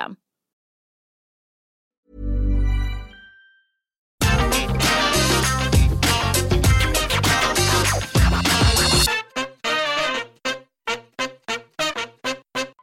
system.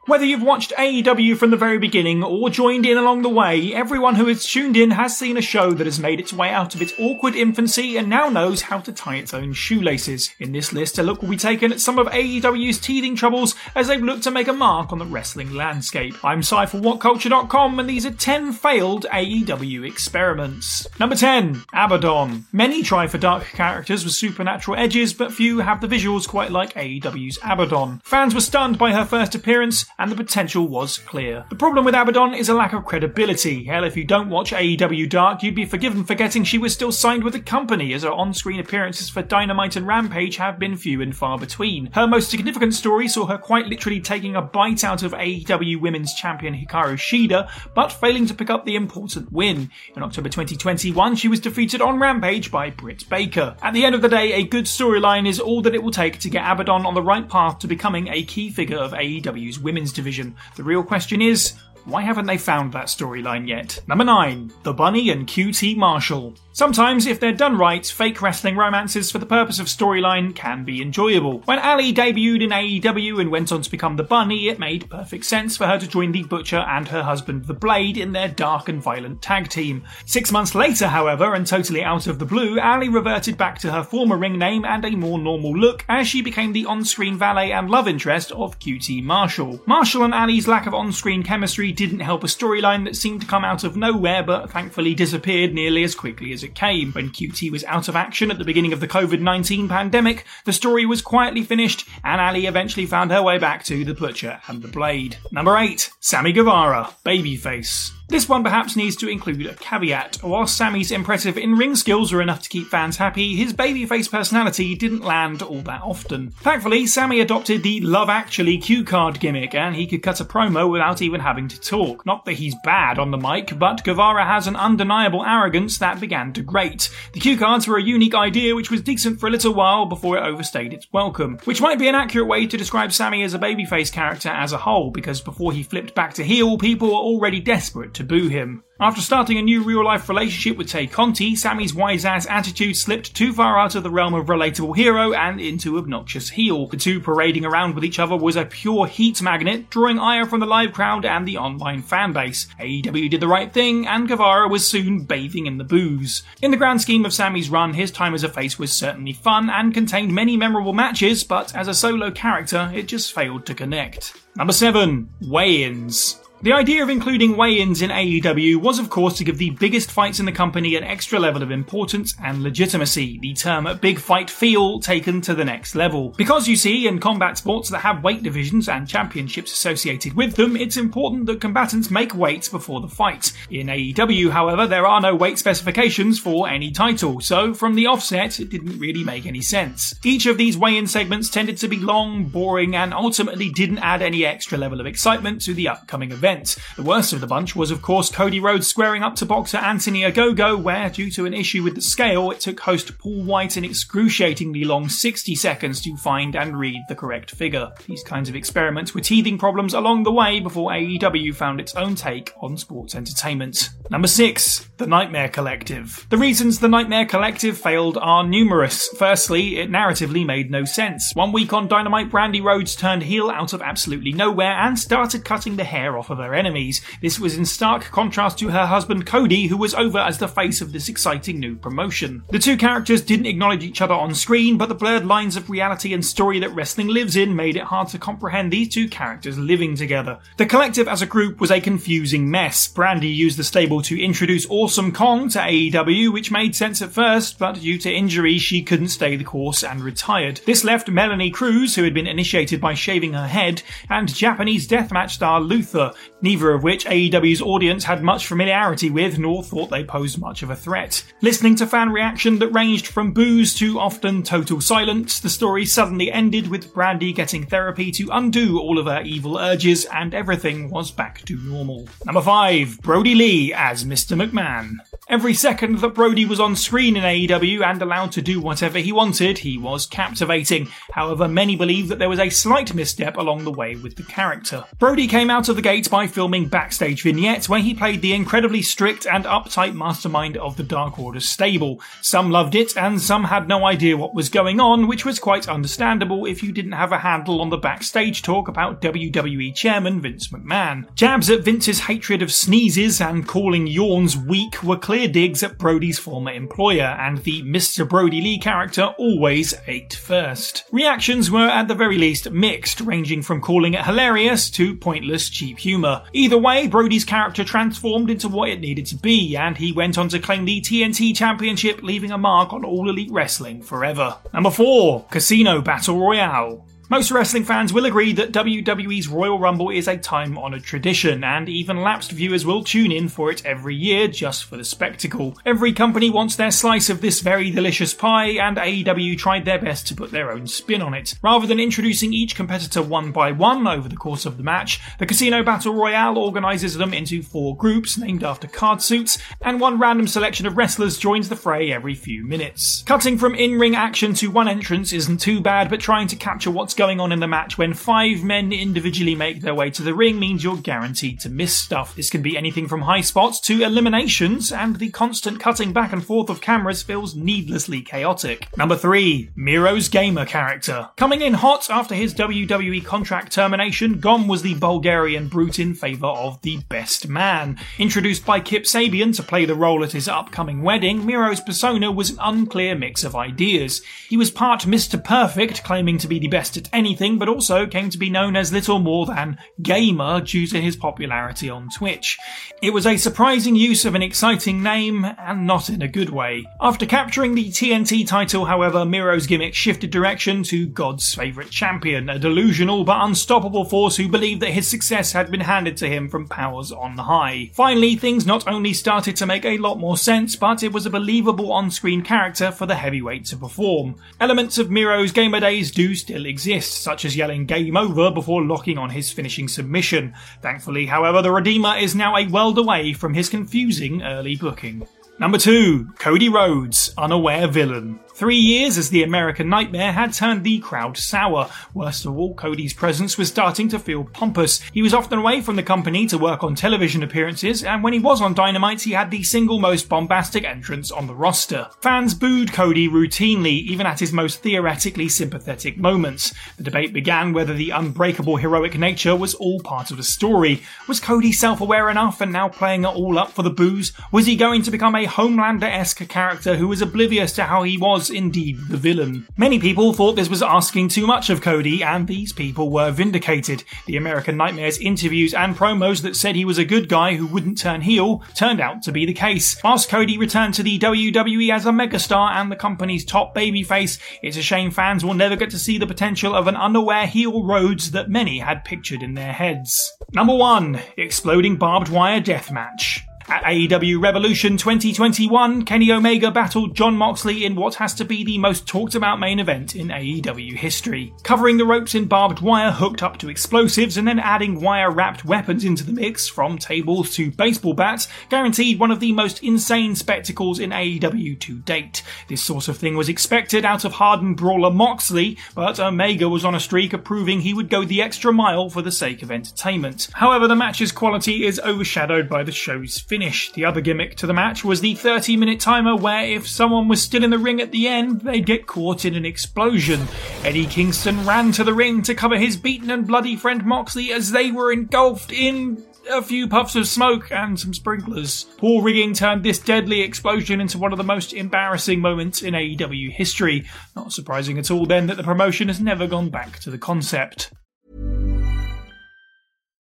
Whether you've watched AEW from the very beginning or joined in along the way, everyone who has tuned in has seen a show that has made its way out of its awkward infancy and now knows how to tie its own shoelaces. In this list, a look will be taken at some of AEW's teething troubles as they've looked to make a mark on the wrestling landscape. I'm Cy for WhatCulture.com and these are 10 failed AEW experiments. Number 10, Abaddon. Many try for dark characters with supernatural edges, but few have the visuals quite like AEW's Abaddon. Fans were stunned by her first appearance and the potential was clear. The problem with Abaddon is a lack of credibility. Hell, if you don't watch AEW Dark, you'd be forgiven for forgetting she was still signed with the company, as her on screen appearances for Dynamite and Rampage have been few and far between. Her most significant story saw her quite literally taking a bite out of AEW Women's Champion Hikaru Shida, but failing to pick up the important win. In October 2021, she was defeated on Rampage by Britt Baker. At the end of the day, a good storyline is all that it will take to get Abaddon on the right path to becoming a key figure of AEW's women's division. The real question is, why haven't they found that storyline yet? Number 9. The Bunny and QT Marshall. Sometimes, if they're done right, fake wrestling romances for the purpose of storyline can be enjoyable. When Ali debuted in AEW and went on to become the Bunny, it made perfect sense for her to join the Butcher and her husband the Blade in their dark and violent tag team. Six months later, however, and totally out of the blue, Ali reverted back to her former ring name and a more normal look as she became the on-screen valet and love interest of QT Marshall. Marshall and Ali's lack of on-screen chemistry didn't help a storyline that seemed to come out of nowhere but thankfully disappeared nearly as quickly as it came. When QT was out of action at the beginning of the COVID 19 pandemic, the story was quietly finished, and Ali eventually found her way back to the Butcher and the Blade. Number 8 Sammy Guevara, Babyface. This one perhaps needs to include a caveat. While Sammy's impressive in-ring skills were enough to keep fans happy, his babyface personality didn't land all that often. Thankfully, Sammy adopted the Love Actually cue card gimmick, and he could cut a promo without even having to talk. Not that he's bad on the mic, but Guevara has an undeniable arrogance that began to grate. The cue cards were a unique idea which was decent for a little while before it overstayed its welcome, which might be an accurate way to describe Sammy as a babyface character as a whole, because before he flipped back to heel, people were already desperate to boo him. After starting a new real life relationship with Tay Conti, Sammy's wise ass attitude slipped too far out of the realm of relatable hero and into obnoxious heel. The two parading around with each other was a pure heat magnet, drawing ire from the live crowd and the online fanbase. AEW did the right thing, and Guevara was soon bathing in the boos. In the grand scheme of Sammy's run, his time as a face was certainly fun and contained many memorable matches, but as a solo character, it just failed to connect. Number 7. Weigh-ins. The idea of including weigh-ins in AEW was of course to give the biggest fights in the company an extra level of importance and legitimacy, the term big fight feel taken to the next level. Because you see, in combat sports that have weight divisions and championships associated with them, it's important that combatants make weights before the fight. In AEW, however, there are no weight specifications for any title, so from the offset, it didn't really make any sense. Each of these weigh-in segments tended to be long, boring, and ultimately didn't add any extra level of excitement to the upcoming event event. The worst of the bunch was, of course, Cody Rhodes squaring up to boxer Anthony Agogo, where, due to an issue with the scale, it took host Paul White an excruciatingly long 60 seconds to find and read the correct figure. These kinds of experiments were teething problems along the way before AEW found its own take on sports entertainment. Number 6. The Nightmare Collective. The reasons the Nightmare Collective failed are numerous. Firstly, it narratively made no sense. One week on Dynamite, Brandi Rhodes turned heel out of absolutely nowhere and started cutting the hair off of her enemies. This was in stark contrast to her husband Cody, who was over as the face of this exciting new promotion. The two characters didn't acknowledge each other on screen, but the blurred lines of reality and story that wrestling lives in made it hard to comprehend these two characters living together. The collective as a group was a confusing mess. Brandi used the stable to introduce Awesome Kong to AEW, which made sense at first, but due to injury, she couldn't stay the course and retired. This left Melanie Cruz, who had been initiated by shaving her head, and Japanese deathmatch star Luther, neither of which AEW's audience had much familiarity with nor thought they posed much of a threat. Listening to fan reaction that ranged from boos to often total silence, the story suddenly ended with Brandi getting therapy to undo all of her evil urges and everything was back to normal. Number 5. Brodie Lee as Mr. McMahon. Every second that Brodie was on screen in AEW and allowed to do whatever he wanted, he was captivating. However, many believe that there was a slight misstep along the way with the character. Brodie came out of the gate by filming backstage vignettes where he played the incredibly strict and uptight mastermind of the Dark Order stable. Some loved it and some had no idea what was going on, which was quite understandable if you didn't have a handle on the backstage talk about WWE chairman Vince McMahon. Jabs at Vince's hatred of sneezes and calling yawns weak were clear digs at Brodie's former employer, and the Mr. Brodie Lee character always ate first. Reactions were at the very least mixed, ranging from calling it hilarious to pointless cheap humour. Either way, Brodie's character transformed into what it needed to be, and he went on to claim the TNT Championship, leaving a mark on All Elite Wrestling forever. Number 4 Casino Battle Royale. Most wrestling fans will agree that WWE's Royal Rumble is a time honoured tradition, and even lapsed viewers will tune in for it every year just for the spectacle. Every company wants their slice of this very delicious pie, and AEW tried their best to put their own spin on it. Rather than introducing each competitor one by one over the course of the match, the Casino Battle Royale organises them into four groups named after card suits, and one random selection of wrestlers joins the fray every few minutes. Cutting from in ring action to one entrance isn't too bad, but trying to capture what's going on in the match when five men individually make their way to the ring means you're guaranteed to miss stuff. This can be anything from high spots to eliminations, and the constant cutting back and forth of cameras feels needlessly chaotic. Number 3. Miro's gamer character. Coming in hot after his WWE contract termination, Gom was the Bulgarian brute in favour of the best man. Introduced by Kip Sabian to play the role at his upcoming wedding, Miro's persona was an unclear mix of ideas. He was part Mr. Perfect, claiming to be the best at anything, but also came to be known as little more than Gamer due to his popularity on Twitch. It was a surprising use of an exciting name, and not in a good way. After capturing the TNT title, however, Miro's gimmick shifted direction to God's favourite champion, a delusional but unstoppable force who believed that his success had been handed to him from powers on high. Finally, things not only started to make a lot more sense, but it was a believable on screen character for the heavyweight to perform. Elements of Miro's gamer days do still exist, such as yelling game over before locking on his finishing submission. Thankfully, however, the Redeemer is now a world away from his confusing early booking. Number 2. Cody Rhodes, Unaware Villain. Three years as the American Nightmare had turned the crowd sour. Worst of all, Cody's presence was starting to feel pompous. He was often away from the company to work on television appearances, and when he was on Dynamite, he had the single most bombastic entrance on the roster. Fans booed Cody routinely, even at his most theoretically sympathetic moments. The debate began whether the unbreakable heroic nature was all part of the story. Was Cody self aware enough and now playing it all up for the boos? Was he going to become a Homelander esque character who was oblivious to how he was indeed the villain. Many people thought this was asking too much of Cody, and these people were vindicated. The American Nightmares interviews and promos that said he was a good guy who wouldn't turn heel turned out to be the case. Whilst Cody returned to the WWE as a megastar and the company's top babyface, it's a shame fans will never get to see the potential of an unaware heel Rhodes that many had pictured in their heads. Number 1 Exploding Barbed Wire Deathmatch. At AEW Revolution 2021, Kenny Omega battled Jon Moxley in what has to be the most talked about main event in AEW history. Covering the ropes in barbed wire hooked up to explosives and then adding wire wrapped weapons into the mix, from tables to baseball bats, guaranteed one of the most insane spectacles in AEW to date. This sort of thing was expected out of hardened brawler Moxley, but Omega was on a streak of proving he would go the extra mile for the sake of entertainment. However, the match's quality is overshadowed by the show's finish finish. The other gimmick to the match was the 30 minute timer where if someone was still in the ring at the end, they'd get caught in an explosion. Eddie Kingston ran to the ring to cover his beaten and bloody friend Moxley as they were engulfed in a few puffs of smoke and some sprinklers. Poor rigging turned this deadly explosion into one of the most embarrassing moments in AEW history. Not surprising at all then that the promotion has never gone back to the concept.